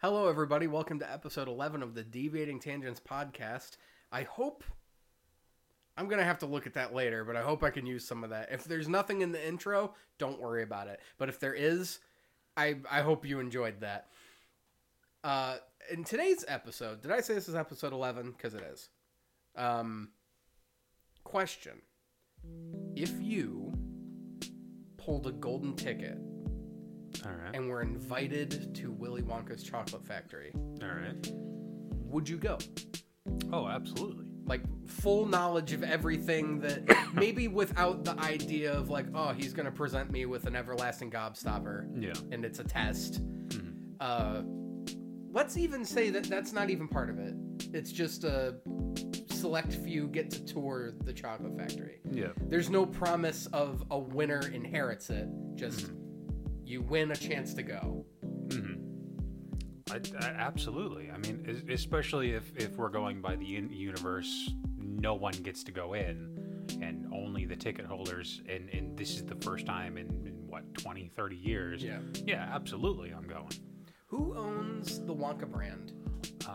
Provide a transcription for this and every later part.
Hello, everybody. Welcome to episode 11 of the Deviating Tangents podcast. I hope. I'm going to have to look at that later, but I hope I can use some of that. If there's nothing in the intro, don't worry about it. But if there is, I, I hope you enjoyed that. Uh, in today's episode, did I say this is episode 11? Because it is. Um, question If you pulled a golden ticket All right. And we're invited to Willy Wonka's chocolate factory, All right. would you go? Oh, absolutely. Like full knowledge of everything that maybe without the idea of like, oh, he's gonna present me with an everlasting gobstopper Yeah. and it's a test. Mhm. Uh, let's even say that that's not even part of it. It's just a select few get to tour the chocolate factory. Yeah. There's no promise of a winner inherits it. Just Mm-hmm. You win a chance to go. hmm I, I, absolutely. I mean, especially if, if we're going by the un- universe, no one gets to go in, and only the ticket holders, and, and this is the first time in, in what, 20, 30 years? Yeah. Yeah, absolutely, I'm going. Who owns the Wonka brand?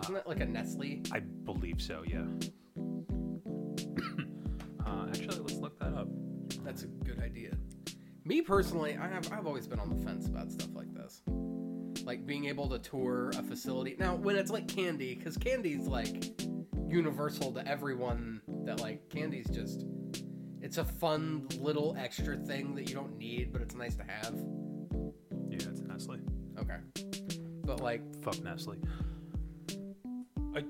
Isn't that like a Nestle? I believe so, yeah. uh, actually, let's look that up. That's a good idea. Me personally, I have I've always been on the fence about stuff like this. Like being able to tour a facility. Now, when it's like candy, because candy's like universal to everyone that like candy's just it's a fun little extra thing that you don't need, but it's nice to have. Yeah, it's Nestle. Okay. But like Fuck Nestle. Uh,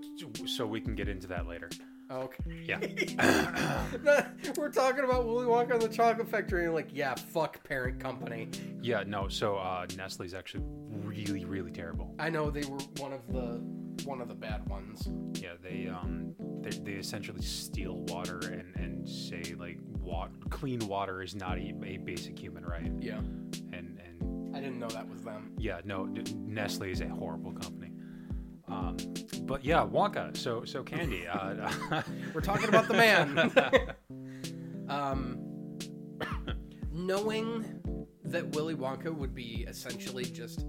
so we can get into that later. Okay. Yeah. We're talking about Willy Wonka and the Chocolate Factory, and like, yeah, fuck parent company. Yeah, no. So uh, Nestle's actually really, really terrible. I know they were one of the one of the bad ones. Yeah, they um, they, they essentially steal water and and say like wat- clean water is not a, a basic human right. Yeah, And and I didn't know that was them. yeah, no, Nestle is a horrible company. Um, but yeah, Wonka. So so Candy. Uh, We're talking about the man. um, knowing that Willy Wonka would be essentially just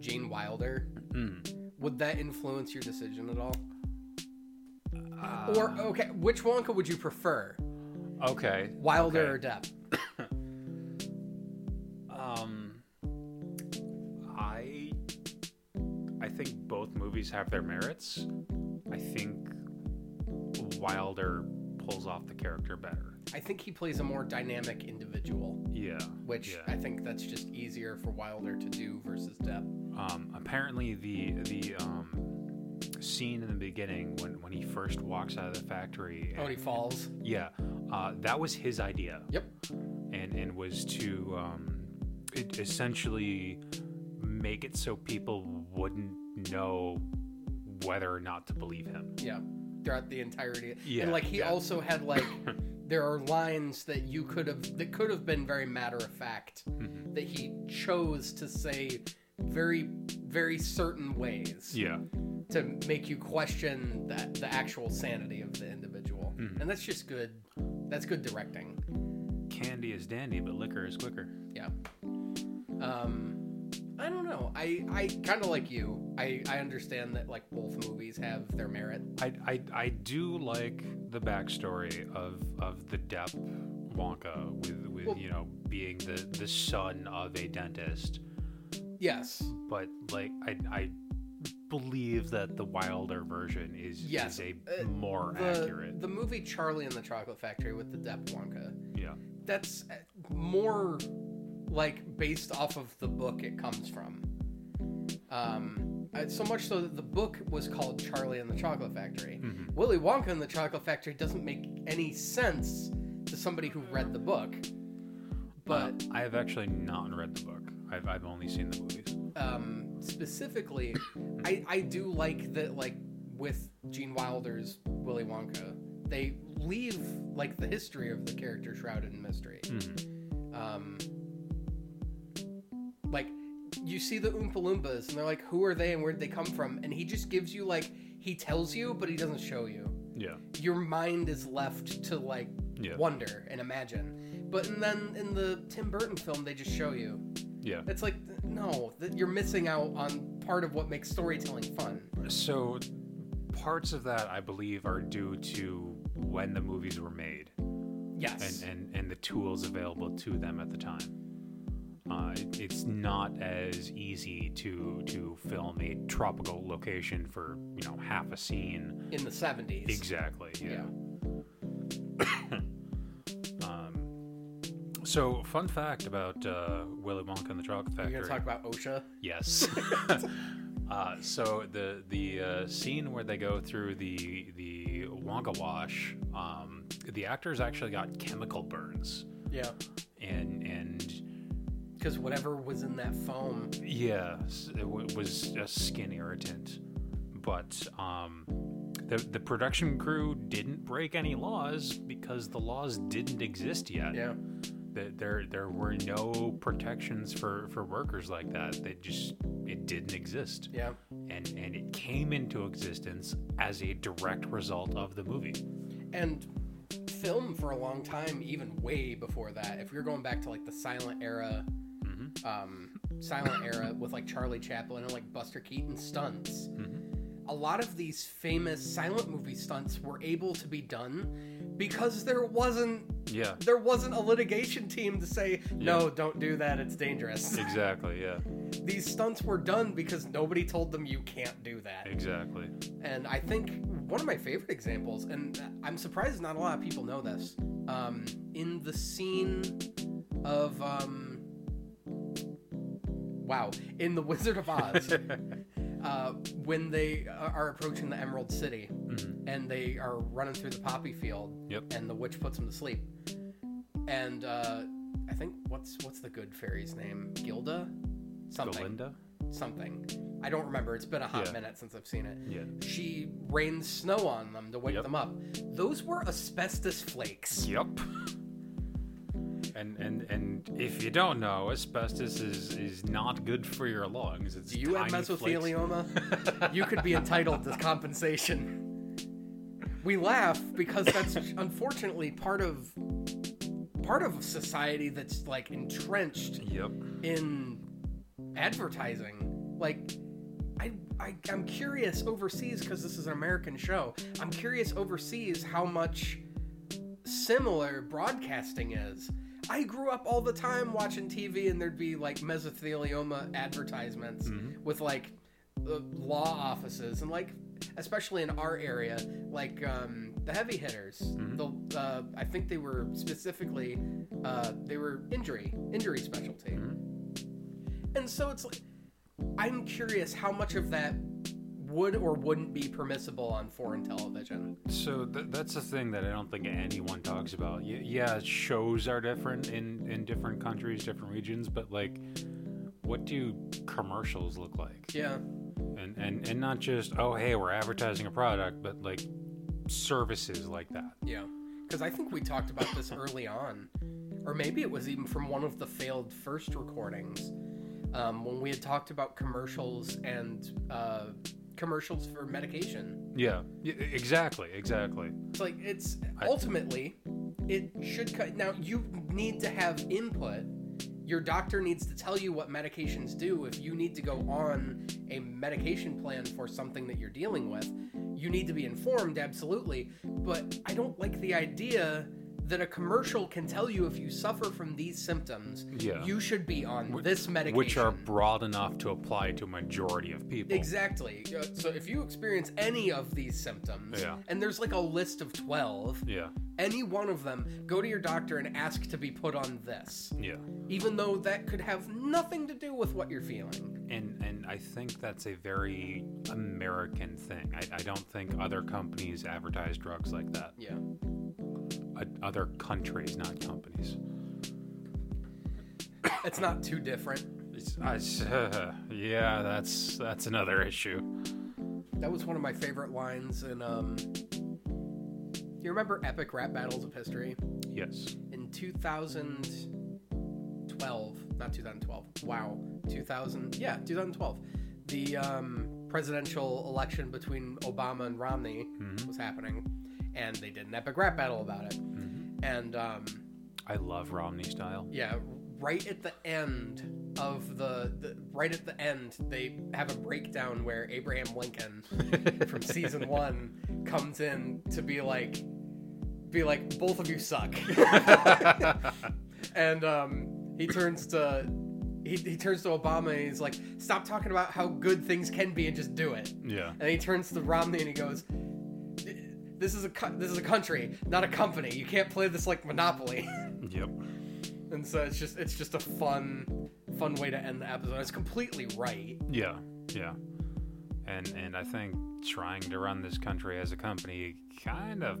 Gene Wilder, mm, would that influence your decision at all? uh, Or okay, which Wonka would you prefer, okay. Wilder okay. or Depp? Um, think both movies have their merits. I think Wilder pulls off the character better. I think he plays a more dynamic individual, Yeah. which Yeah. I think that's just easier for Wilder to do versus Depp. Um, apparently the the um, scene in the beginning when when he first walks out of the factory. Oh, he falls. Yeah, uh, that was his idea. Yep. and and was to um, it essentially make it so people wouldn't know whether or not to believe him. Yeah, throughout the entirety. Yeah, and like he yeah. also had like there are lines that you could have that could have been very matter of fact Mhm. that he chose to say very very certain ways Yeah, to make you question that the actual sanity of the individual. Mhm. And that's just good. That's good directing. candy is dandy, but liquor is quicker. Yeah. Um I don't know. I I kind of like you. I I understand that like both movies have their merit. I, I, I do like the backstory of of the Depp Wonka with with Well- you know being the the son of a dentist, Yes. but like I I believe that the Wilder version is Yes, is a uh, more the, accurate. The movie Charlie and the Chocolate Factory with the Depp Wonka. Yeah. That's uh, more like based off of the book it comes from. Um, so much so that the book was called Charlie and the Chocolate Factory. Mhm. Willy Wonka and the Chocolate Factory doesn't make any sense to somebody who read the book. But Uh, I have actually not read the book. I've, I've only seen the movies. um, specifically, I, I do like that, like, with Gene Wilder's Willy Wonka, they leave, like, the history of the character shrouded in mystery. Mhm. Um, like, you see the Oompa Loompas, and they're like, who are they and where did they come from? And he just gives you, like, he tells you, but he doesn't show you. Yeah. Your mind is left to, like, Yeah. wonder and imagine. But and then in the Tim Burton film, they just show you. Yeah. It's like no, you're missing out on part of what makes storytelling fun. So, parts of that I believe are due to when the movies were made Yes. and and, and the tools available to them at the time. Uh, it's not as easy to to film a tropical location for you know half a scene. in the 70s. Exactly. Yeah. Um, so, fun fact about uh, Willy Wonka and the Chocolate Factory. You're to talk about OSHA? Yes. uh, so the the uh, scene where they go through the the Wonka wash, um, the actors actually got chemical burns, Yeah. and and Because whatever was in that foam. yeah, it w- was a skin irritant. But um, the the production crew didn't break any laws because the laws didn't exist yet. Yeah. that there there were no protections for for workers like that they just it didn't exist Yeah. and and it came into existence as a direct result of the movie And film for a long time, even way before that. If you're going back to like the silent era, um, silent era with like Charlie Chaplin and like Buster Keaton stunts, a lot of these famous silent movie stunts were able to be done because there wasn't yeah. there wasn't a litigation team to say no, don't do that, it's dangerous. exactly yeah. These stunts were done because nobody told them you can't do that. exactly. And I think one of my favorite examples, and I'm surprised not a lot of people know this, um, in the scene of, um, wow, in The Wizard of Oz, uh, when they are approaching the Emerald City and they are running through the poppy field, Yep. and the witch puts them to sleep. And uh, I think what's what's the good fairy's name? Gilda, something Belinda something. I don't remember. It's been a hot Yeah. minute since I've seen it. yeah She rains snow on them to wake Yep. them up. Those were asbestos flakes. yep and and and if you don't know asbestos is is not good for your lungs it's Do you have mesothelioma? you could be entitled to compensation. We laugh because that's unfortunately part of part of society that's like entrenched yep in advertising. Like, I, I I'm curious overseas because this is an American show. I'm curious overseas how much similar broadcasting is. I grew up all the time watching TV, and there'd be like mesothelioma advertisements with like uh, law offices and like especially in our area like um, the heavy hitters. The uh, i think they were specifically uh, they were injury injury specialty. And so it's like i'm curious how much of that would or wouldn't be permissible on foreign television So th- that's the thing that I don't think anyone talks about. Y- yeah, shows are different in in different countries, different regions, but like, what do commercials look like? yeah And and and not just oh hey we're advertising a product, but like services like that. Yeah, because I think we talked about this early on, or maybe it was even from one of the failed first recordings um, when we had talked about commercials and uh, commercials for medication. Yeah, y- exactly, exactly. It's like it's I- ultimately it should cut. Now you need to have input. Your doctor needs to tell you what medications do. If you need to go on a medication plan for something that you're dealing with, you need to be informed, absolutely. But I don't like the idea that a commercial can tell you if you suffer from these symptoms, Yeah. you should be on this medication. Which are broad enough to apply to a majority of people. Exactly. Uh, So if you experience any of these symptoms, Yeah. and there's like a list of 12, Yeah, any one of them, go to your doctor and ask to be put on this. yeah. Even though that could have nothing to do with what you're feeling. And and I think that's a very American thing. I, I don't think other companies advertise drugs like that. Yeah. Uh, other countries, not companies. It's not too different. I s- yeah, that's that's another issue. That was one of my favorite lines in um you remember Epic Rap Battles of History? Yes. In 2012, not 2012. Wow. 2000, yeah, 2012. The um, presidential election between Obama and Romney was happening, and they did an epic rap battle about it. And um, I love Romney style. yeah, right at the end of the, the right at the end they have a breakdown where Abraham Lincoln from season 1 comes in to be like be like both of you suck. and um he turns to he, he turns to Obama and he's like, "Stop talking about how good things can be and just do it." yeah. And he turns to Romney and he goes, "This is a co- this is a country, not a company. You can't play this like Monopoly." Yep. and so it's just it's just a fun fun way to end the episode. It's completely right. Yeah. Yeah. And and I think trying to run this country as a company kind of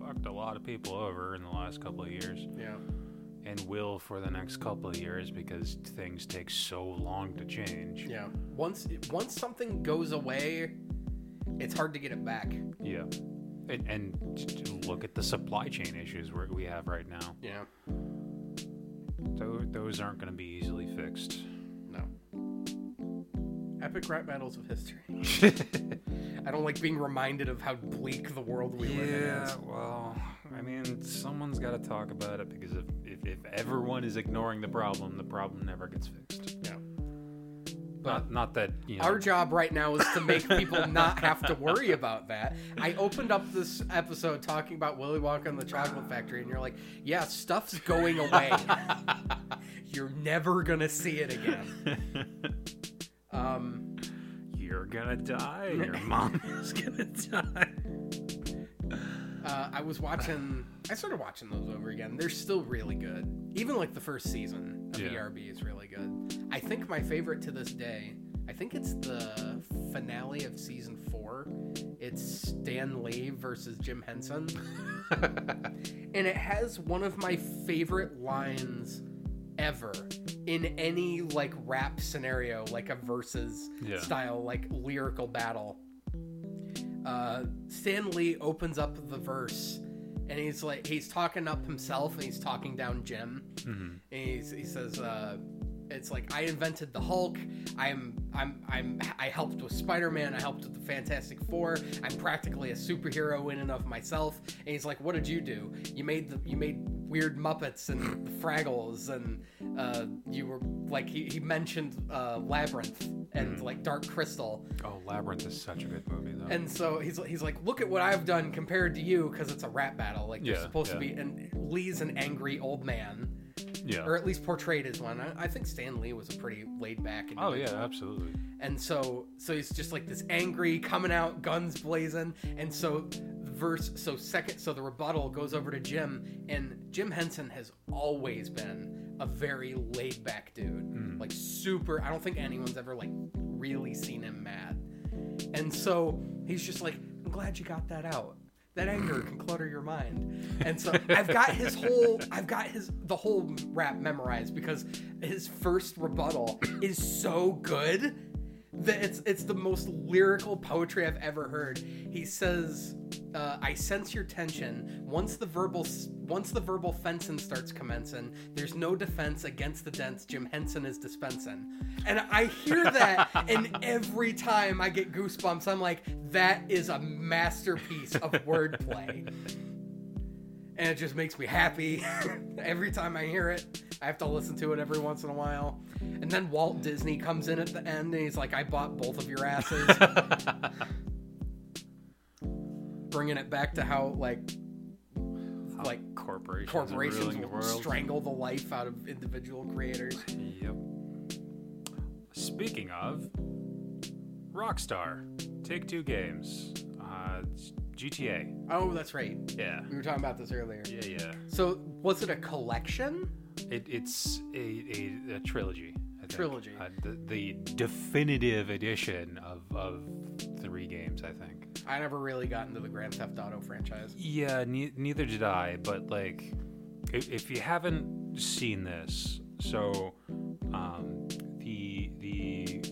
fucked a lot of people over in the last couple of years Yeah. and will for the next couple of years because things take so long to change. Yeah. Once once something goes away, it's hard to get it back. Yeah. And, and look at the supply chain issues we we have right now. Yeah. Those, those aren't going to be easily fixed. No. Epic rap battles of history. I don't like being reminded of how bleak the world we live in is. well, I mean, someone's got to talk about it because if, if, if everyone is ignoring the problem, the problem never gets fixed. Yeah. Not, that, you know. Our job right now is to make people not have to worry about that. I opened up this episode talking about Willy Wonka and the Chocolate Factory, and you're like, yeah, stuff's going away. you're never going to see it again. Um, You're gonna die. Your mom is gonna die. uh, I was watching, I started watching those over again. They're still really good. Even like the first season of Yeah. ERB is really good. I think my favorite to this day, I think it's the finale of season four. It's Stan Lee versus Jim Henson. and it has one of my favorite lines ever in any like rap scenario, like a versus Yeah. style, like lyrical battle. Uh, Stan Lee opens up the verse and he's like, he's talking up himself and he's talking down Jim. And he's, he says, uh, it's like I invented the Hulk. I'm I'm I'm I helped with Spider-Man. I helped with the Fantastic Four. I'm practically a superhero in and of myself. And he's like, "What did you do? You made the you made weird Muppets and the Fraggles, and uh, you were like he, he mentioned uh, Labyrinth and like Dark Crystal, Oh, Labyrinth is such a good movie, though. and so he's he's like, look at what I've done compared to you, because it's a rap battle. Like you're Yeah, supposed to be. And Lee's an angry old man, yeah. or at least portrayed as one. I, I think Stan Lee was a pretty laid back. Oh, yeah, absolutely. And so so he's just like this angry coming out, guns blazing, and so verse so second so the rebuttal goes over to Jim, and Jim Henson has always been a very laid back dude, hmm. like super. I don't think anyone's ever like really seen him mad, and so he's just like, I'm glad you got that out. That anger can clutter your mind, and so I've got his whole, I've got his the whole rap memorized because his first rebuttal is so good that it's it's the most lyrical poetry I've ever heard. He says, uh, "I sense your tension. Once the verbal once the verbal fencing starts commencing, there's no defense against the dents Jim Henson is dispensing." And I hear that, and every time I get goosebumps, I'm like, "That is a masterpiece of wordplay." and it just makes me happy every time I hear it. I have to listen to it every once in a while. And then Walt Disney comes in at the end and he's like, I bought both of your asses. Bringing it back to how, like, like Corporations, corporations ruling the strangle the life out of individual creators. Yep. Speaking of, Rockstar, Take Two Games, uh, GTA. Oh, that's right. Yeah. We were talking about this earlier. Yeah, yeah. So, was it a collection? It, it's a, a, a trilogy. I think. Trilogy. Uh, the, the definitive edition of, of three games, I think. I never really got into the Grand Theft Auto franchise. Yeah, ne- neither did I. But like, if, if you haven't seen this, so um, the the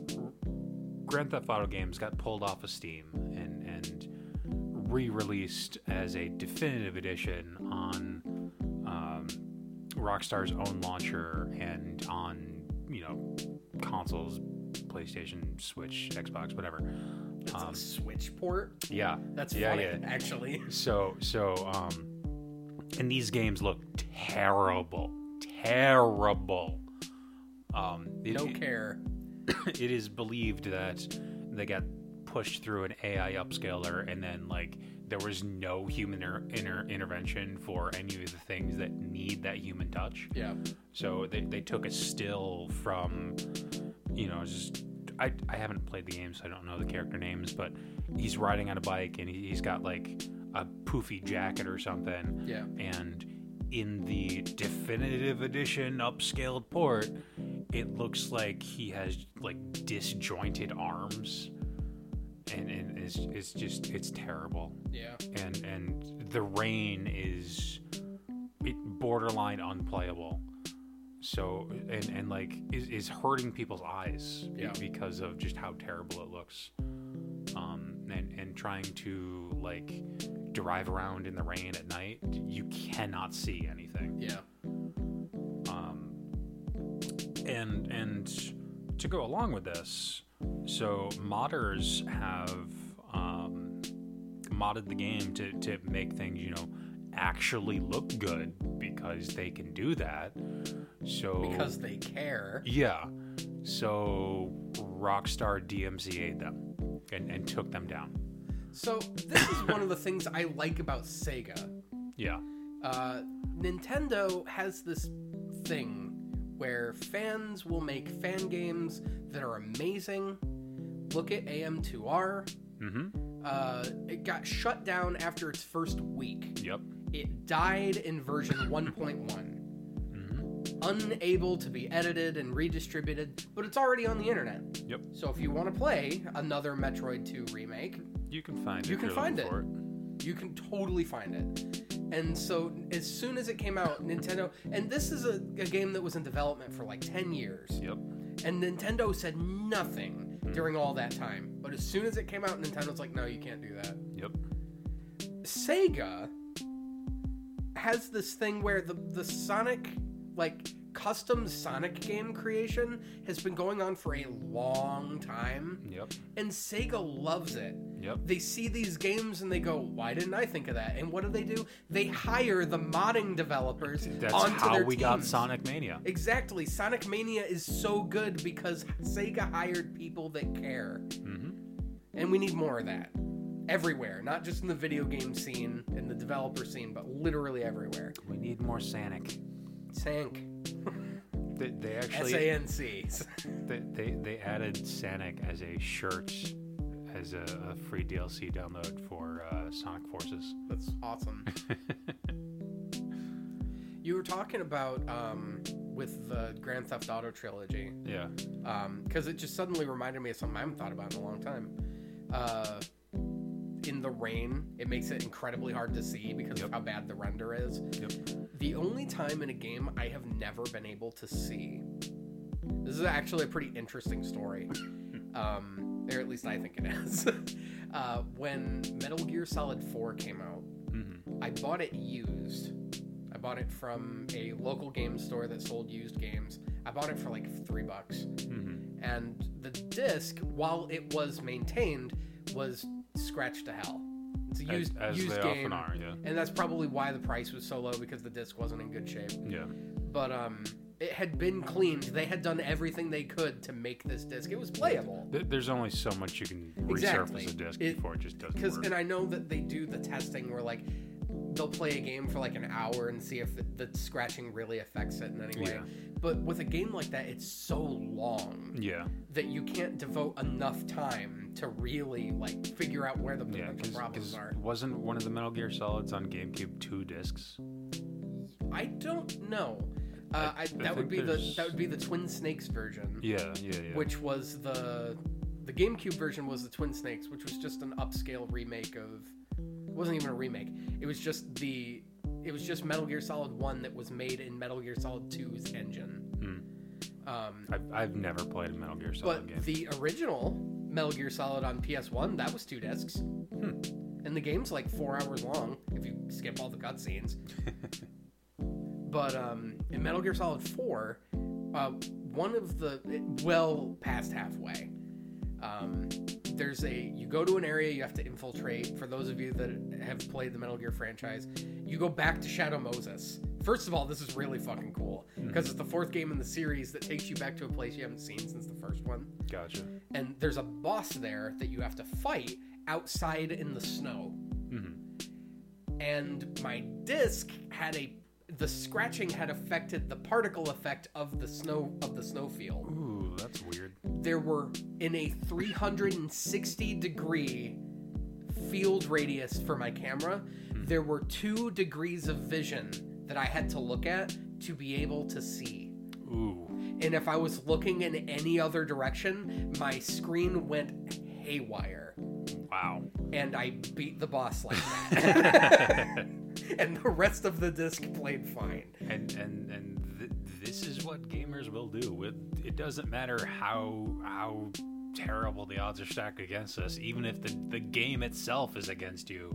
Grand Theft Auto games got pulled off of Steam and and re-released as a definitive edition on Rockstar's own launcher and on you know consoles, PlayStation, Switch, Xbox, whatever. It's Um, a Switch port. Yeah, That's yeah, funny, yeah. actually. So so um and these games look terrible. terrible. Um, it- No it- care. it is believed that they got pushed through an AI upscaler, and then like there was no human inter- inter- intervention for any of the things that need that human touch. Yeah. So they, they took a still from, you know, just I, I haven't played the game, so I don't know the character names, but he's riding on a bike and he, he's got like a poofy jacket or something. Yeah. And in the definitive edition upscaled port, it looks like he has like disjointed arms. And, and it's, it's just it's terrible Yeah. and and the rain is it borderline unplayable so and and like is, is hurting people's eyes Yeah. because of just how terrible it looks um and and trying to like drive around in the rain at night you cannot see anything Yeah. um, and and to go along with this, so modders have um, modded the game to to make things you know actually look good because they can do that. So Because they care. yeah, so Rockstar DMCA'd them and, and took them down. So this is one of the things I like about Sega. Yeah, Uh, Nintendo has this thing where fans will make fan games that are amazing. Look at AM2R. mm-hmm. Uh, it got shut down after its first week. Yep. It died in version 1.1. Mm-hmm. Unable to be edited and redistributed, but it's already on the internet. Yep. So if you want to play another Metroid 2 remake, You can find it. You can find it. for it. You can totally find it. And so as soon as it came out, Nintendo, and this is a, a game that was in development for like 10 years, Yep. and Nintendo said nothing mm-hmm. during all that time. But as soon as it came out, Nintendo's like, no, you can't do that. Yep. Sega has this thing where the the Sonic like custom Sonic game creation has been going on for a long time Yep. and Sega loves it. Yep. They see these games and they go, "Why didn't I think of that?" And what do they do? They hire the modding developers That's onto how their we got. Sonic Mania. Exactly. Sonic Mania is so good because Sega hired people that care. Mm-hmm. And we need more of that. Everywhere, not just in the video game scene and the developer scene, but literally everywhere. We need more Sonic. Sank. They, they actually A N C. they, they they added Sonic as a shirt as a, a free DLC download for uh, Sonic Forces. That's awesome. You were talking about um, with the Grand Theft Auto trilogy, yeah. because it just suddenly reminded me of something I haven't thought about in a long time. Uh, in the rain, it makes it incredibly hard to see because Yep. of how bad the render is. Yep. The only time in a game I have never been able to see. This is actually a pretty interesting story. Um, or at least I think it is. uh, when Metal Gear Solid 4 came out, Mm-hmm. I bought it used. I bought it from a local game store that sold used games. I bought it for like three bucks. Mm-hmm. And the disc, while it was maintained, was scratched to hell. It's a used, as used they game. are. Yeah. And that's probably why the price was so low because the disc wasn't in good shape. Yeah. But um, it had been cleaned. They had done everything they could to make this disc. It was playable. There's only so much you can Exactly. resurface a disc It- before it just doesn't work. and I know that they do the testing where like they'll play a game for like an hour and see if the, the scratching really affects it in any way. Yeah. But with a game like that, it's so long yeah. that you can't devote enough time to really like figure out where the Yeah. potential problems are. wasn't one of the Metal Gear Solids on GameCube two discs? I don't know. Uh, I, I that would think be the that would be the Twin Snakes version. Yeah. Yeah. Yeah. which was the the GameCube version was the Twin Snakes, which was just an upscale remake of. It wasn't even a remake. It was just the. It was just Metal Gear Solid One that was made in Metal Gear Solid 2's engine. Hmm. Um, I've, I've never played a Metal Gear Solid but game. the original Metal Gear Solid on PS1 that was two discs, Hmm. and the game's like four hours long if you skip all the cutscenes. but um, in Metal Gear Solid 4, uh, one of the well past halfway, um, there's a you go to an area you have to infiltrate. For those of you that have played the Metal Gear franchise, you go back to Shadow Moses First of all, this is really fucking cool because it's the fourth game in the series that takes you back to a place you haven't seen since the first one. Gotcha. And there's a boss there that you have to fight outside in the snow. hmm And my disc had a the scratching had affected the particle effect of the snow of the snow field. Ooh, that's weird. There were in a 360 degree field radius for my camera, hmm. there were 2 degrees of vision that I had to look at to be able to see. Ooh. And if I was looking in any other direction, my screen went haywire. Wow. And I beat the boss like that. and the rest of the disc played fine. and and and th- this is what gamers will do. It, it doesn't matter how how terrible the odds are stacked against us. Even if the the game itself is against you,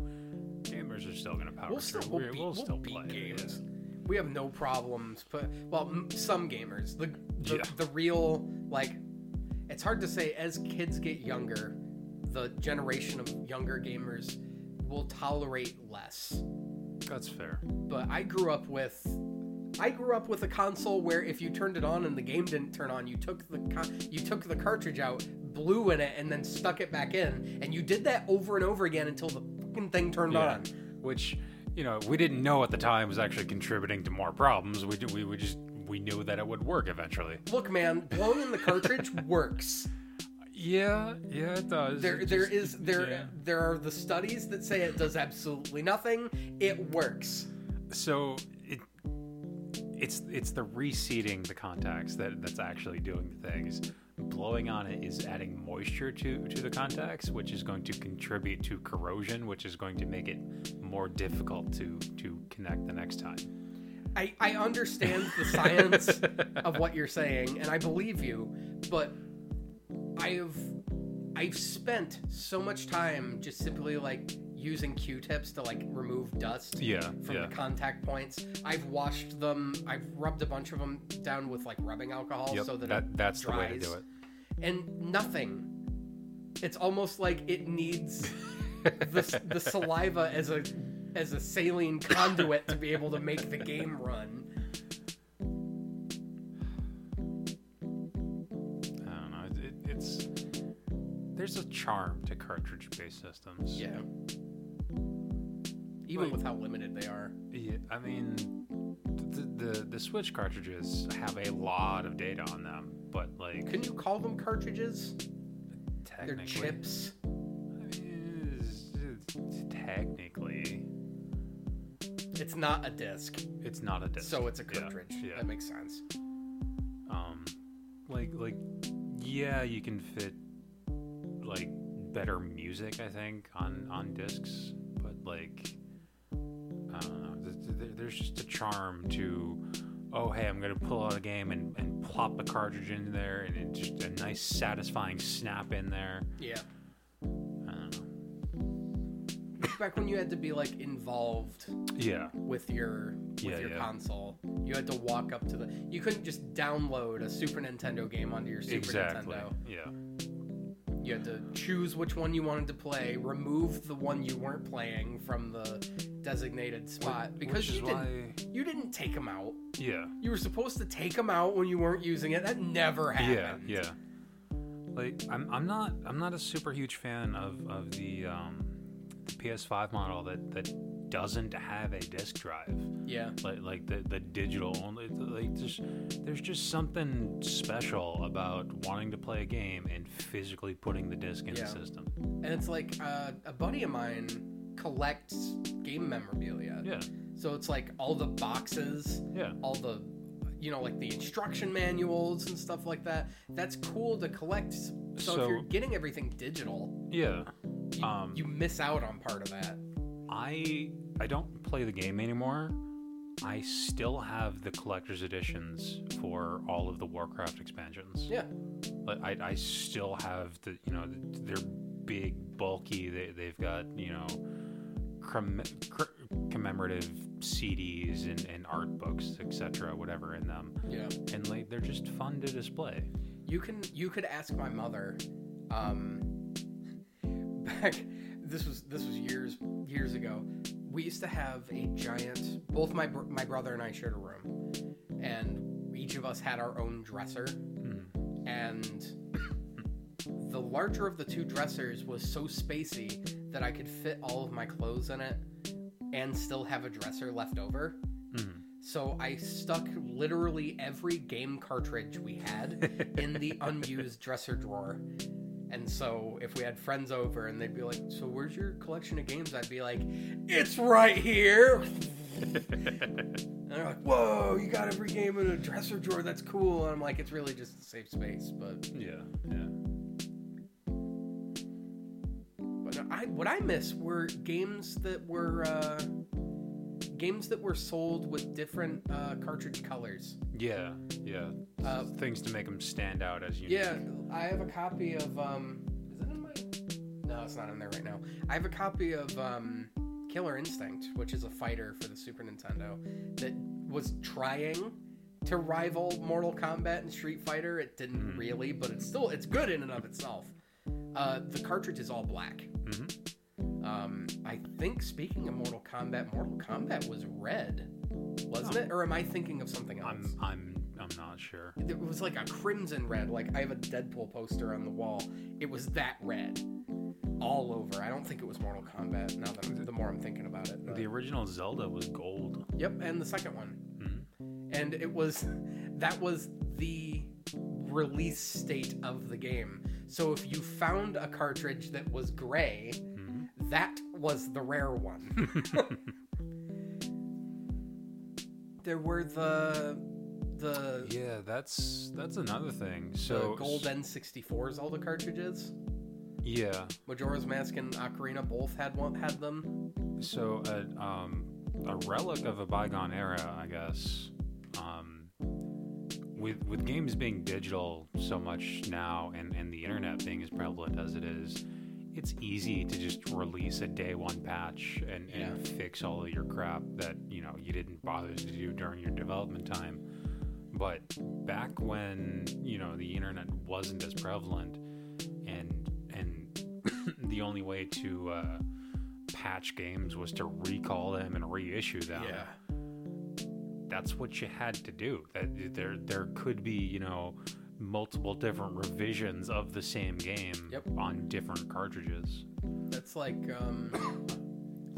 gamers are still going to power We'll through. still, we'll beat, we'll still beat play. games. We have no problems. But well, m- some gamers, the the, Yeah. the real like, it's hard to say. As kids get younger, the generation of younger gamers will tolerate less. That's fair. but I grew up with I grew up with a console where if you turned it on and the game didn't turn on, you took the con- you took the cartridge out, blew in it, and then stuck it back in, and you did that over and over again until the fucking thing turned Yeah. on. Which you know we didn't know at the time was actually contributing to more problems. We we we just we knew that it would work eventually. Look, man, blowing in the cartridge works. Yeah, yeah, it does. There, It there just- is there yeah. there are the studies that say it does absolutely nothing. It works. so it it's it's the reseating the contacts that that's actually doing the things blowing on it is adding moisture to to the contacts which is going to contribute to corrosion which is going to make it more difficult to to connect the next time I, I understand the science of what you're saying, and I believe you, but I've I've spent so much time just simply like using Q-tips to like remove dust yeah from yeah the contact points. I've washed them. I've rubbed a bunch of them down with like rubbing alcohol yep, so that, that that's the way to dries. do it And nothing. It's almost like it needs the, the saliva as a as a saline conduit to be able to make the game run. Charm to cartridge based systems Yeah. Even Like- with how limited they are. Yeah, I mean, the, the the Switch cartridges have a lot of data on them, but like Can you call them cartridges? Technically, They're chips. I mean, it's- it's- technically, It's not a disc, it's not a disc. so it's a Yeah, cartridge. Yeah. That makes sense. Um, like like yeah, you can fit like better music, I think, on on discs, but like I don't know. th- th- There's just a charm to. Oh, hey, I'm gonna pull out a game and, and plop the cartridge in there, and it just a nice, satisfying snap in there. Yeah. I don't know. Back when you had to be like involved Yeah, with your with Yeah, your yeah. console, you had to walk up to the. You couldn't just download a Super Nintendo game onto your Super exactly. Nintendo. Yeah, You had to choose which one you wanted to play, remove the one you weren't playing from the designated spot because you didn't why. you didn't take them out. Yeah, You were supposed to take them out when you weren't using it. That never happened. Yeah, yeah. Like I'm, I'm not, I'm not a super huge fan of of the um, the PS5 model that that doesn't have a disk drive. Yeah. Like like the the digital only. Like there's there's just something special about wanting to play a game and physically putting the disc in Yeah. the system. And it's like uh, a buddy of mine collects game memorabilia. Yeah, So it's like all the boxes, yeah, all the, you know, like the instruction manuals and stuff like that. That's cool to collect. So, So- if you're getting everything digital, yeah. you, Um, you miss out on part of that. I I don't play the game anymore. I still have the collector's editions for all of the Warcraft expansions. Yeah. But I, I still have the you know they're big bulky they, they've got you know cr- commemorative CDs and, and art books etc whatever in them Yeah. and like they're just fun to display You can you could ask my mother. Um, back this was this was years years ago we used to have a giant. Both my br- my brother and I shared a room, and each of us had our own dresser. Hmm. And the larger of the two dressers was so spacey that I could fit all of my clothes in it, and still have a dresser left over. Mhm. So I stuck literally every game cartridge we had in the unused dresser drawer. And so if we had friends over and they'd be like, "So where's your collection of games?" I'd be like, "It's right here." and they're like, "Whoa, you got every game in a dresser drawer? That's cool." And I'm like, "It's really just a safe space." But yeah, yeah. but I what I miss were games that were uh, games that were sold with different uh, cartridge colors. Yeah, yeah. Uh, Things to make them stand out as you. Yeah, I have a copy of um is it in my No, it's not in there right now. I have a copy of um Killer Instinct, which is a fighter for the Super Nintendo that was trying to rival Mortal Kombat and Street Fighter. It didn't Mhm. really, but it's still it's good in and of itself. Uh, the cartridge is all black. Mhm. Um, I think speaking of Mortal Kombat, Mortal Kombat was red, wasn't Oh. it? Or am I thinking of something else? I'm I'm I'm not sure. It was like a crimson red. Like I have a Deadpool poster on the wall. It was that red, all over. I don't think it was Mortal Kombat. Now that I'm, the more I'm thinking about it. The original Zelda was gold. yep, and the second one, Mhm. and it was that was the release state of the game. So if you found a cartridge that was gray, Mhm. that was the rare one. there were the the Yeah, that's that's another thing. the So gold N64 Zelda cartridges. Yeah. Majora's Mask and Ocarina both had one had them. So a um a relic of a bygone era, I guess. Um, with with games being digital so much now, and and the internet being as prevalent as it is, it's easy to just release a day one patch and, and fix all of your crap that you know you didn't bother to do during your development time. But back when you know the internet wasn't as prevalent, and and the only way to uh, patch games was to recall them and reissue them. Yeah. That's what you had to do. That there there could be you know multiple different revisions of the same game Yep. on different cartridges. That's like um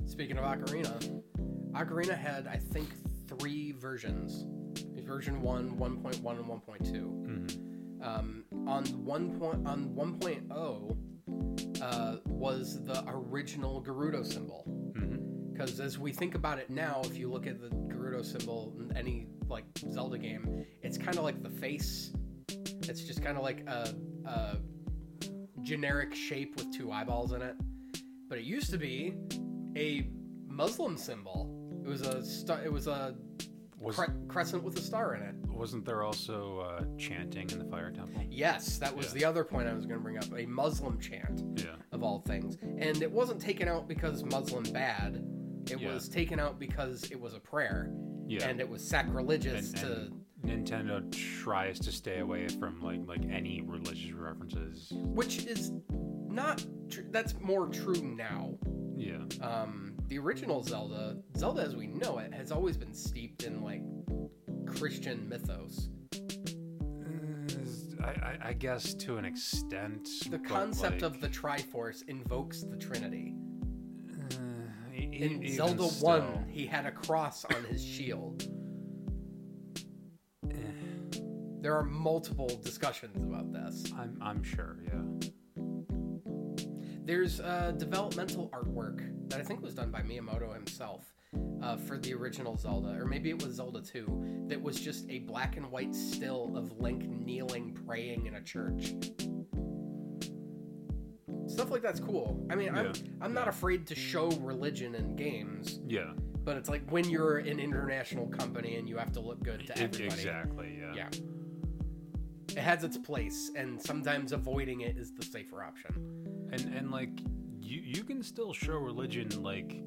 speaking of Ocarina, Ocarina had I think three versions. Version 1, 1.1 and 1.2. hmm Um, on 1 point on 1.0 uh, was the original Gerudo symbol. hmm Because as we think about it now, if you look at the Gerudo symbol in any like Zelda game, it's kind of like the face. It's just kind of like a, a generic shape with two eyeballs in it. But it used to be a Muslim symbol. It was a star. It was a Was cre- crescent with a star in it. wasn't there also uh, chanting in the fire temple? Yes, that was Yeah. the other point I was going to bring up. A Muslim chant. Yeah. of all things. And it wasn't taken out because Muslim bad. It Yeah. was taken out because it was a prayer. Yeah. And it was sacrilegious And- to and Nintendo tries to stay away from like like any religious references. which is not tr- that's more true now. Yeah. Um the original Zelda, Zelda as we know it has always been steeped in like Christian mythos. I, I, I guess to an extent. The concept like, of the Triforce invokes the Trinity. uh, In Zelda still, 1, he had a cross on his shield. eh, There are multiple discussions about this. I'm I'm sure. Yeah. There's uh, developmental artwork that I think was done by Miyamoto himself uh, for the original Zelda, or maybe it was Zelda 2, that was just a black and white still of Link kneeling, praying in a church. Stuff like that's cool. I mean, I'm, I'm not afraid to show religion in games, Yeah. but it's like when you're an international company and you have to look good to everybody. Exactly. Yeah. Yeah. It has its place, and sometimes avoiding it is the safer option. And and like you you can still show religion like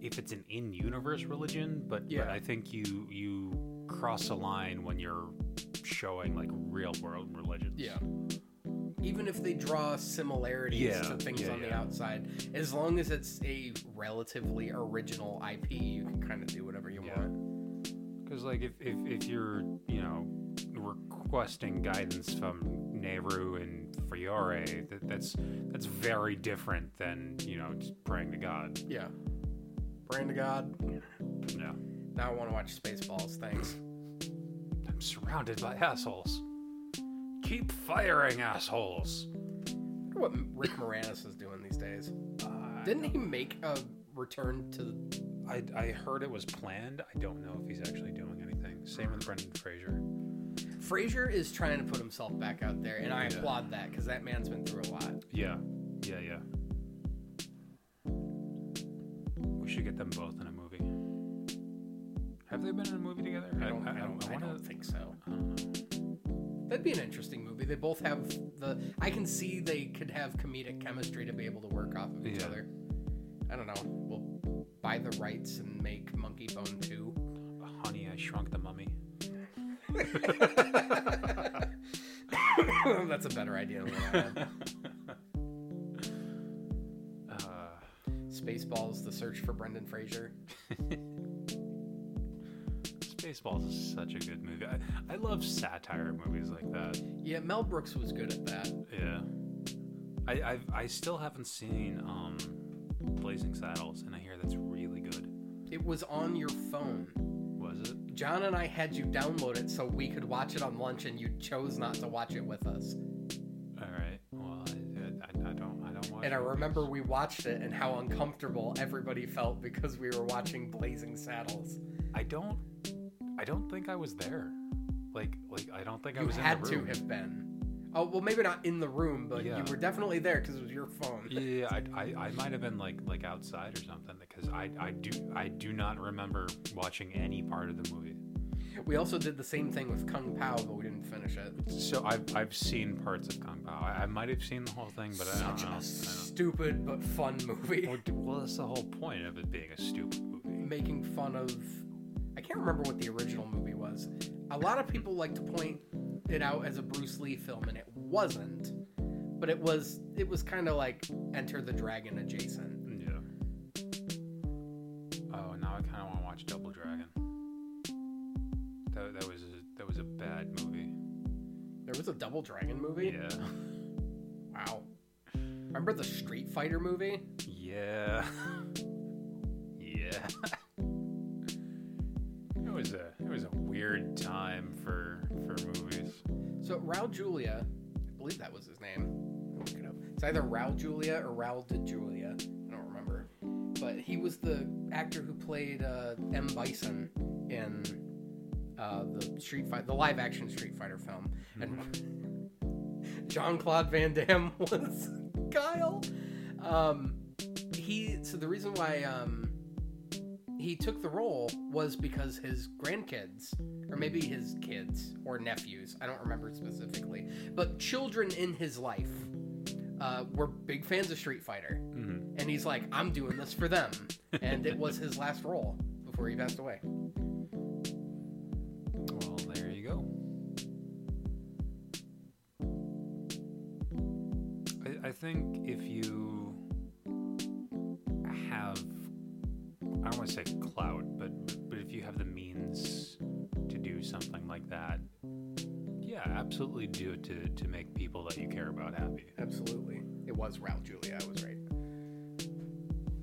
if it's an in-universe religion, but but Yeah. I think you you cross a line when you're showing like real world religions. Yeah. even if they draw similarities Yeah, to things yeah, on the outside, as long as it's a relatively original IP, you can kind of do whatever you Yeah. want. Because like if, if if you're you know requesting guidance from Nayru and Farore, that, that's that's very different than you know just praying to God. Yeah. praying to God. Yeah, Now I want to watch Spaceballs. Thanks. I'm surrounded by assholes. Keep firing assholes. I what Rick Moranis is doing these days. Uh, Didn't he make a return to? I I heard it was planned. I don't know if he's actually doing anything. Same with Brendan Fraser. Fraser is trying to put himself back out there, and I Yeah. applaud that because that man's been through a lot. Yeah, yeah, yeah. We should get them both in a movie. Have they been in a movie together? I don't. I, don't, I wanna- don't think so. I don't know. That'd be an interesting movie. They both have the. I can see they could have comedic chemistry to be able to work off of each Yeah. other. I don't know. We'll buy the rights and make Monkeybone 2. Honey, I Shrunk the Mummy. That's a better idea than what I had. Uh, Spaceballs: The Search for Brendan Fraser. Spaceballs is such a good movie. I, I love satire movies like that. Yeah, Mel Brooks was good at that. Yeah. I I've, I still haven't seen um, Blazing Saddles, and I hear that's really good. It was on your phone. John and I had you download it so we could watch it on lunch, and you chose not to watch it with us. All right. Well, I, I, I don't I don't watch. And I movies. remember we watched it and how uncomfortable everybody felt because we were watching Blazing Saddles. I don't. I don't think I was there. Like like I don't think I You was had in the room. to have been. Oh well, maybe not in the room, but Yeah. you were definitely there because it was your phone. Yeah, I, I, I might have been like like outside or something because I, I do I do not remember watching any part of the movie. We also did the same thing with Kung Pao, but we didn't finish it. So I've I've seen parts of Kung Pao. I, I might have seen the whole thing, but I don't Such know. I a don't- stupid but fun movie. Well, well, that's the whole point of it being a stupid movie. Making fun of. I can't remember what the original movie was. A lot of people like to point it out as a Bruce Lee film, and it wasn't. But it was. It was kind of like Enter the Dragon adjacent. Yeah. Oh, now I kind of want to watch Double Dragon. That, that was a, that was a bad movie. There was a Double Dragon movie. Yeah. Wow. Remember the Street Fighter movie? Yeah. yeah. weird time for for movies. So Raul Julia, I believe that was his name. Look it up. It's either Raul Julia or Raul de Julia. I don't remember. But he was the actor who played uh, M. Bison in uh, the Street Fight, the live action Street Fighter film, and Jean-Claude Van Damme was Guile. Um, he so the reason why um, he took the role was because his grandkids, or maybe his kids or nephews, I don't remember specifically, but children in his life uh, were big fans of Street Fighter. Mm-hmm. And he's like, I'm doing this for them. And it was his last role before he passed away. Well, there you go. I, I think if you want to say clout, but but if you have the means to do something like that, yeah, absolutely do it to to make people that you care about happy. Absolutely. It was Raul Julia, I was right.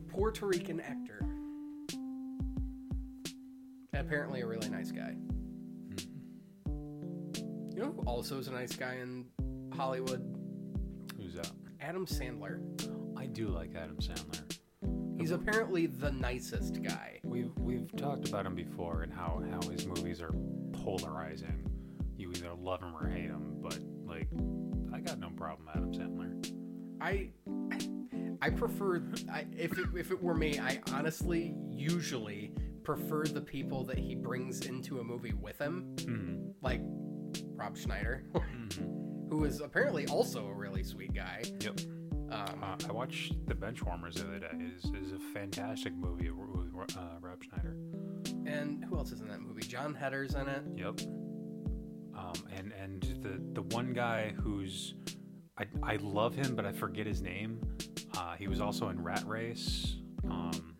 Puerto Rican actor. Apparently a really nice guy. Hmm. You know who also is a nice guy in Hollywood? Who's that? Adam Sandler. I do like Adam Sandler. He's apparently the nicest guy. We've we've talked about him before and how how his movies are polarizing. You either love him or hate him, but like I got no problem with Adam Sandler. I I prefer I, if it, if it were me, I honestly usually prefer the people that he brings into a movie with him, Mm-hmm. like Rob Schneider, Mm-hmm. who is apparently also a really sweet guy. Yep. Um, Uh, I watched The Benchwarmers the other day. It is is a fantastic movie with uh, Rob Schneider. and who else is in that movie? Jon Heder's in it. Yep. Um, and and the the one guy who's I, I love him, but I forget his name. Uh, he was also in Rat Race. Um,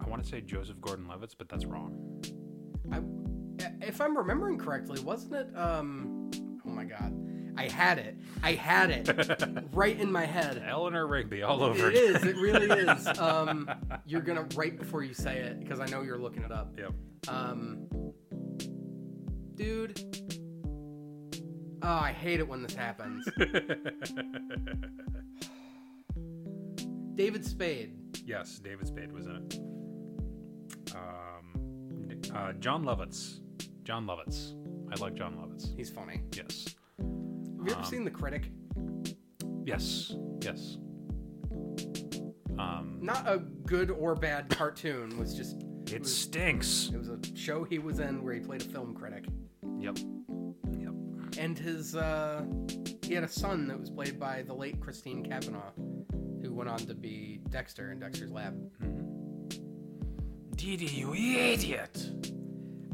I want to say Joseph Gordon-Levitt, but that's wrong. I, if I'm remembering correctly, wasn't it? Um, my god, I had it. I had it right in my head. Eleanor Rigby, all over. It is. It really is. Um, you're gonna right before you say it because I know you're looking it up. Yep. Um, dude. Oh, I hate it when this happens. David Spade. yes, David Spade was in it. Um, uh, Jon Lovitz. Jon Lovitz. I like Jon Lovitz. He's funny. Yes. Have you ever Um, seen The Critic? Yes. Yes. Um, Not a good or bad cartoon. It was just it was- stinks. it was a show he was in where he played a film critic, Yep. Yep. and his uh, he had a son that was played by the late Christine Cavanaugh, who went on to be Dexter in Dexter's Lab. Dee Dee, you idiot!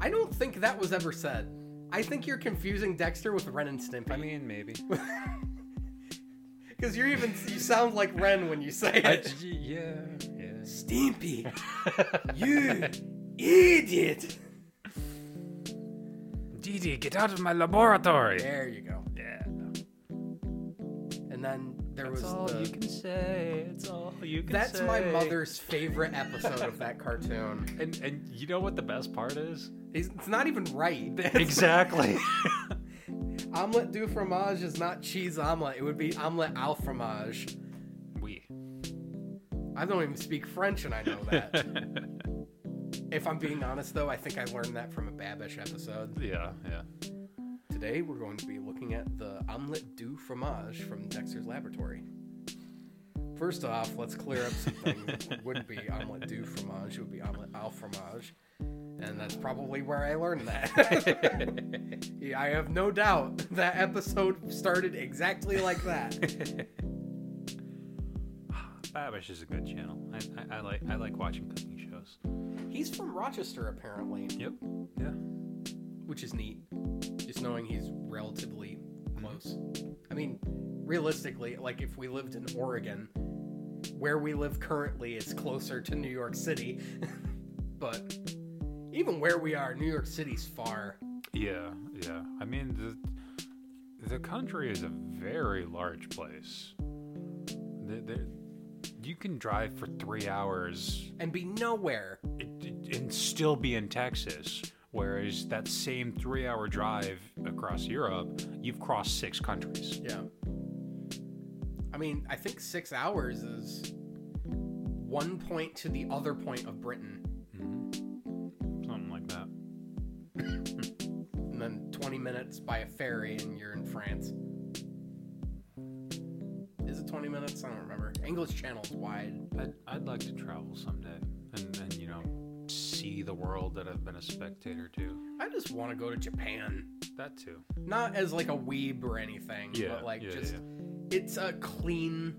I don't think that was ever said. I think you're confusing Dexter with Ren and Stimpy. I mean, maybe. because you're even you sound like Ren when you say I, it. yeah. Yeah. Stimpy, you idiot. Dee Dee, get out of my laboratory. There you go. Yeah. And then there was That's was all the. you can say. It's all you can say. That's say. my mother's favorite episode of that cartoon. And and you know what the best part is? It's not even right. Exactly. omelette du fromage is not cheese omelette. It would be omelette au fromage. we. I don't even speak French and I know that. if I'm being honest, though, I think I learned that from a Babish episode. yeah, yeah. Today, we're going to be looking at the omelette du fromage from Dexter's Laboratory. First off, let's clear up some things. It wouldn't be omelette du fromage, it would be omelette au fromage. And that's probably where I learned that. yeah, I have no doubt that episode started exactly like that. Babish is a good channel. I, I, I like I like watching cooking shows. He's from Rochester, apparently, Yep. Yeah. which is neat. Just knowing he's relatively mm-hmm. close. I mean, realistically, like if we lived in Oregon, where we live currently is closer to New York City. but even where we are, New York City's far. Yeah, yeah. I mean the the country is a very large place. The, the, you can drive for three hours And be nowhere. and still be in Texas. Whereas that same three hour drive across Europe, you've crossed six countries. Yeah. I mean, I think six hours is one point to the other point of Britain, 20 minutes by a ferry, and you're in France. Is it 20 minutes? I don't remember. English Channel's wide. I'd, I'd like to travel someday and, and, you know, see the world that I've been a spectator to. I just want to go to Japan. That too. Not as like a weeb or anything, Yeah, but like yeah, just yeah. it's a clean,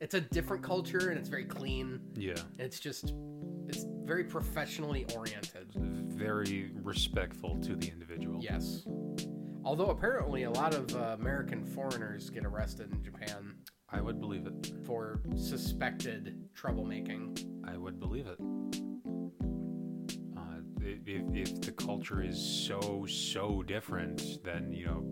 it's a different culture and it's very clean. Yeah. It's just it's very professionally oriented. Very respectful to the individual. Yes. Although apparently a lot of uh, American foreigners get arrested in Japan I would believe it. for suspected troublemaking. I would believe it. Uh, i- if, if the culture is so so different, then you know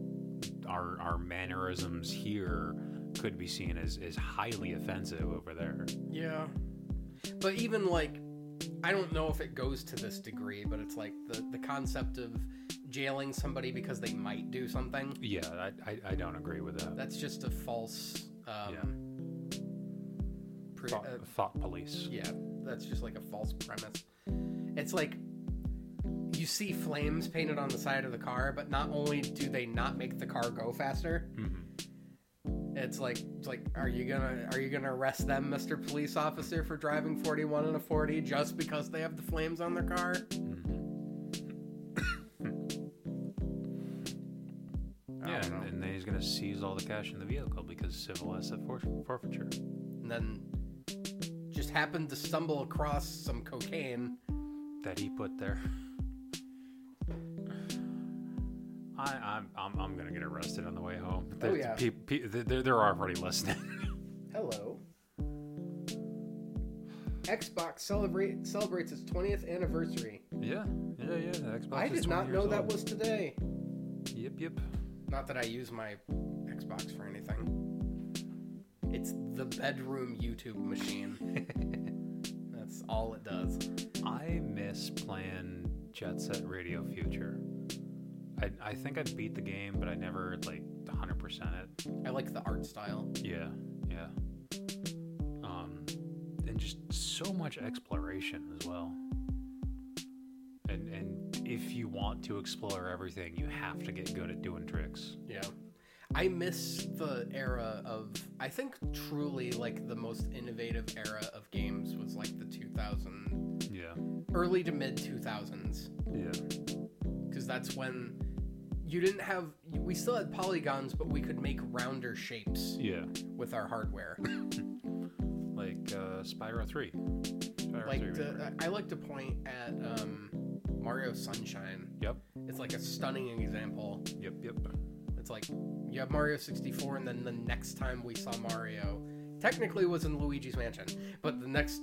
our our mannerisms here could be seen as, as highly offensive over there. Yeah. But even like I don't know if it goes to this degree, but it's like the the concept of jailing somebody because they might do something. Yeah, I, I, I don't agree with that. That's just a false um Yeah. pre- Thought, uh, thought police. yeah, that's just like a false premise. It's like you see flames painted on the side of the car, but not only do they not make the car go faster, Mhm. it's like it's like are you gonna are you gonna arrest them, Mr. Police Officer, for driving 41 and a 40 just because they have the flames on their car? I and, know. and then he's gonna seize all the cash in the vehicle because civil asset for- forfeiture. And then just happened to stumble across some cocaine. that he put there. I, I'm, I'm I'm gonna get arrested on the way home. Oh, yeah. pe- pe- they're, they're already listening. Hello. Xbox celebrate celebrates its 20th anniversary. yeah, yeah, yeah. the Xbox I is did not years know that was today. Yep, yep. Not that I use my Xbox for anything. It's the bedroom YouTube machine. That's all it does. I miss playing Jet Set Radio Future. I, I think I beat the game, but I never like 100% it. I like the art style. Yeah, yeah. Um, and just so much exploration as well. And and if you want to explore everything, you have to get good at doing tricks. Yeah. I miss the era of I think truly like the most innovative era of games was like the 2000 Yeah, early to mid 2000s yeah, because that's when you didn't have we still had polygons but we could make rounder shapes yeah. with our hardware. Like uh, Spyro Three. Spyro like 3 to. I like to point at um, Mario Sunshine. Yep, It's like a stunning example. yep, yep. It's like you have Mario 64, and then the next time we saw Mario, technically was in Luigi's Mansion, but the next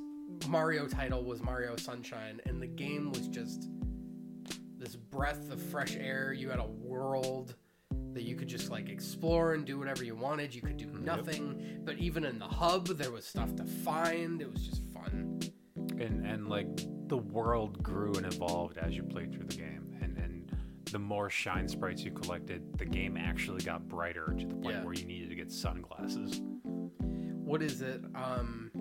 Mario title was Mario Sunshine, and the game was just this breath of fresh air. You had a world that you could just like explore and do whatever you wanted. You could do nothing, but even in the hub, there was stuff to find. It was just fun. and and like the world grew and evolved as you played through the game and and the more shine sprites you collected the game actually got brighter to the point Yeah. where you needed to get sunglasses what is it? Um,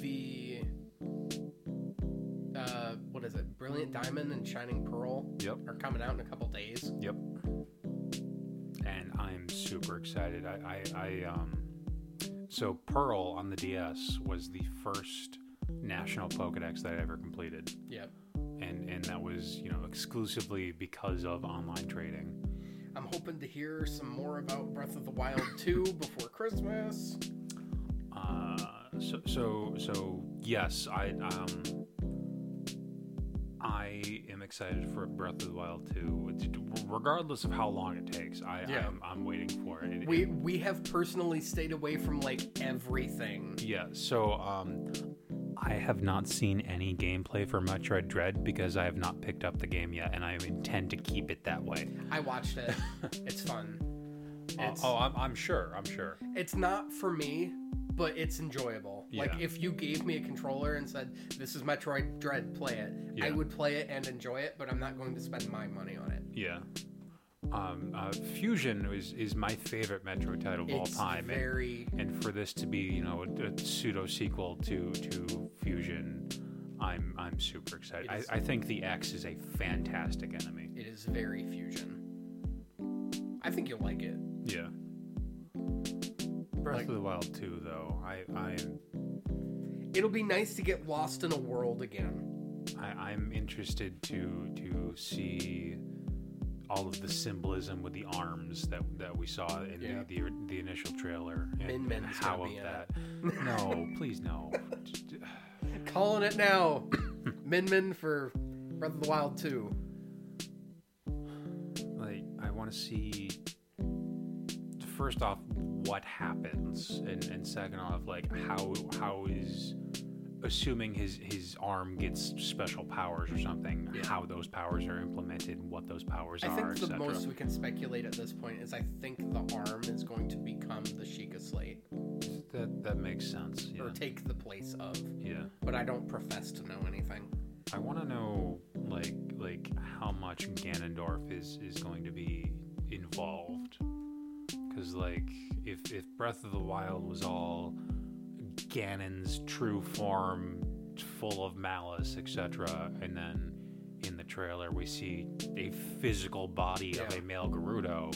the uh, what is it? Brilliant Diamond and Shining Pearl yep are coming out in a couple days. yep and i'm super excited i i, I um so pearl on the ds was the first national pokedex that i ever completed Yep. and and that was you know exclusively because of online trading I'm hoping to hear some more about Breath of the Wild 2 before Christmas. Uh, so so so yes, I um I am excited for Breath of the Wild 2. Regardless of how long it takes, I Yeah. I'm, I'm waiting for it. It- We it- we have personally stayed away from like everything. yeah. So um, I have not seen any gameplay for Metroid Dread because I have not picked up the game yet, and I intend to keep it that way. I watched it. it's fun. Oh, It's, oh, I'm, I'm sure. I'm sure. it's not for me, but it's enjoyable. Like if you gave me a controller and said, "This is Metroid Dread, play it," yeah. I would play it and enjoy it. But I'm not going to spend my money on it. Yeah. Um, uh, Fusion is is my favorite Metroid title of all time. and- very and for this to be you know a, a pseudo sequel to to fusion i'm i'm super excited It I. I think the x is a fantastic enemy it is very fusion. I think you'll like it. yeah breath Like- of the wild 2 though i i'm It'll be nice to get lost in a world again. I, i'm interested to to see all of the symbolism with the arms that that we saw in Yeah. the, the the initial trailer and, Min and how of that no please no Calling it now. Min Min for Breath of the Wild 2. like i want to see first off what happens and, and second off like how how is assuming his his arm gets special powers or something Yeah. how those powers are implemented and what those powers I are I think the most we can speculate at this point is I think the arm is going to become the Sheikah Slate that that makes sense yeah or take the place of. yeah But I don't profess to know anything. i want to know like like how much ganondorf is is going to be involved because like if if breath of the wild was all ganon's true form full of malice etc and then in the trailer we see a physical body of a male gerudo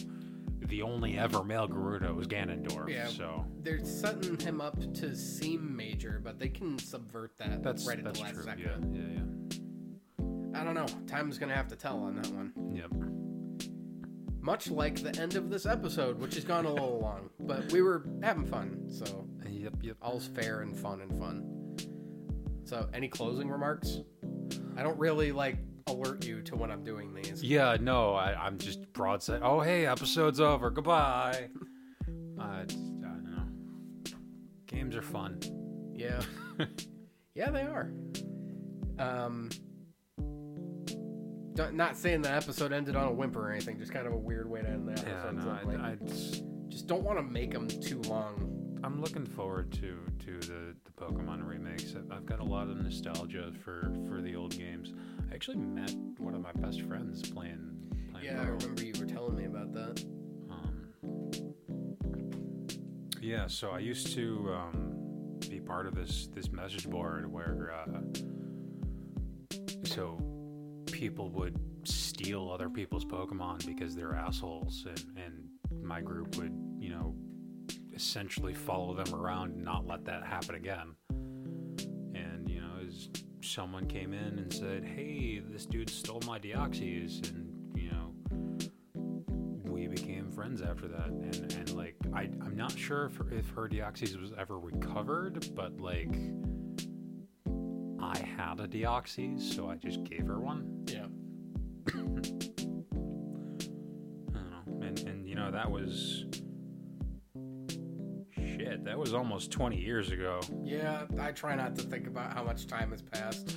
the only ever male gerudo is ganondorf Yeah. so They're setting him up to seem major, but they can subvert that that's right at that's the last true second. yeah yeah I don't know. Time's gonna have to tell on that one. yep Much like the end of this episode, which has gone a little long, but we were having fun, so all's fair and fun and fun. So, any closing remarks? I don't really like alert you to when I'm doing these. Yeah, no, I, I'm just broadside. Oh, hey, episode's over. Goodbye. uh, I don't know. Games are fun. Yeah. yeah, they are. Um, don't- saying the episode ended on a whimper or anything, just kind of a weird way to end the episode. Yeah, no, so, like, I, I just, just don't want to make them too long. I'm looking forward to to the, the Pokemon remakes. I've- got a lot of nostalgia for for the old games. I actually met one of my best friends playing. playing Yeah, I remember you were telling me about that. Um, yeah, so I used to um, be part of this this message board where uh, so people would steal other people's Pokemon because they're assholes, and and my group would you know essentially follow them around and not let that happen again. And you know, as someone came in and said, "Hey, this dude stole my Deoxys," and you know, we became friends after that and and like I, i'm not sure if, if her deoxys was ever recovered but like i had a deoxys so i just gave her one Yeah. i don't know and and you know that was shit that was almost 20 years ago Yeah, I try not to think about how much time has passed.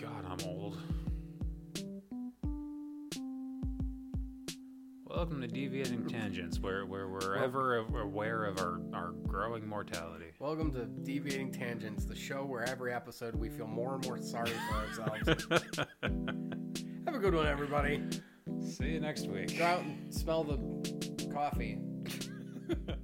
god i'm old Welcome to Deviating Tangents, where, where we're ever aware of our, our growing mortality. Welcome to Deviating Tangents, the show where every episode we feel more and more sorry for ourselves. Have a good one, everybody. See you next week. Go out and smell the coffee.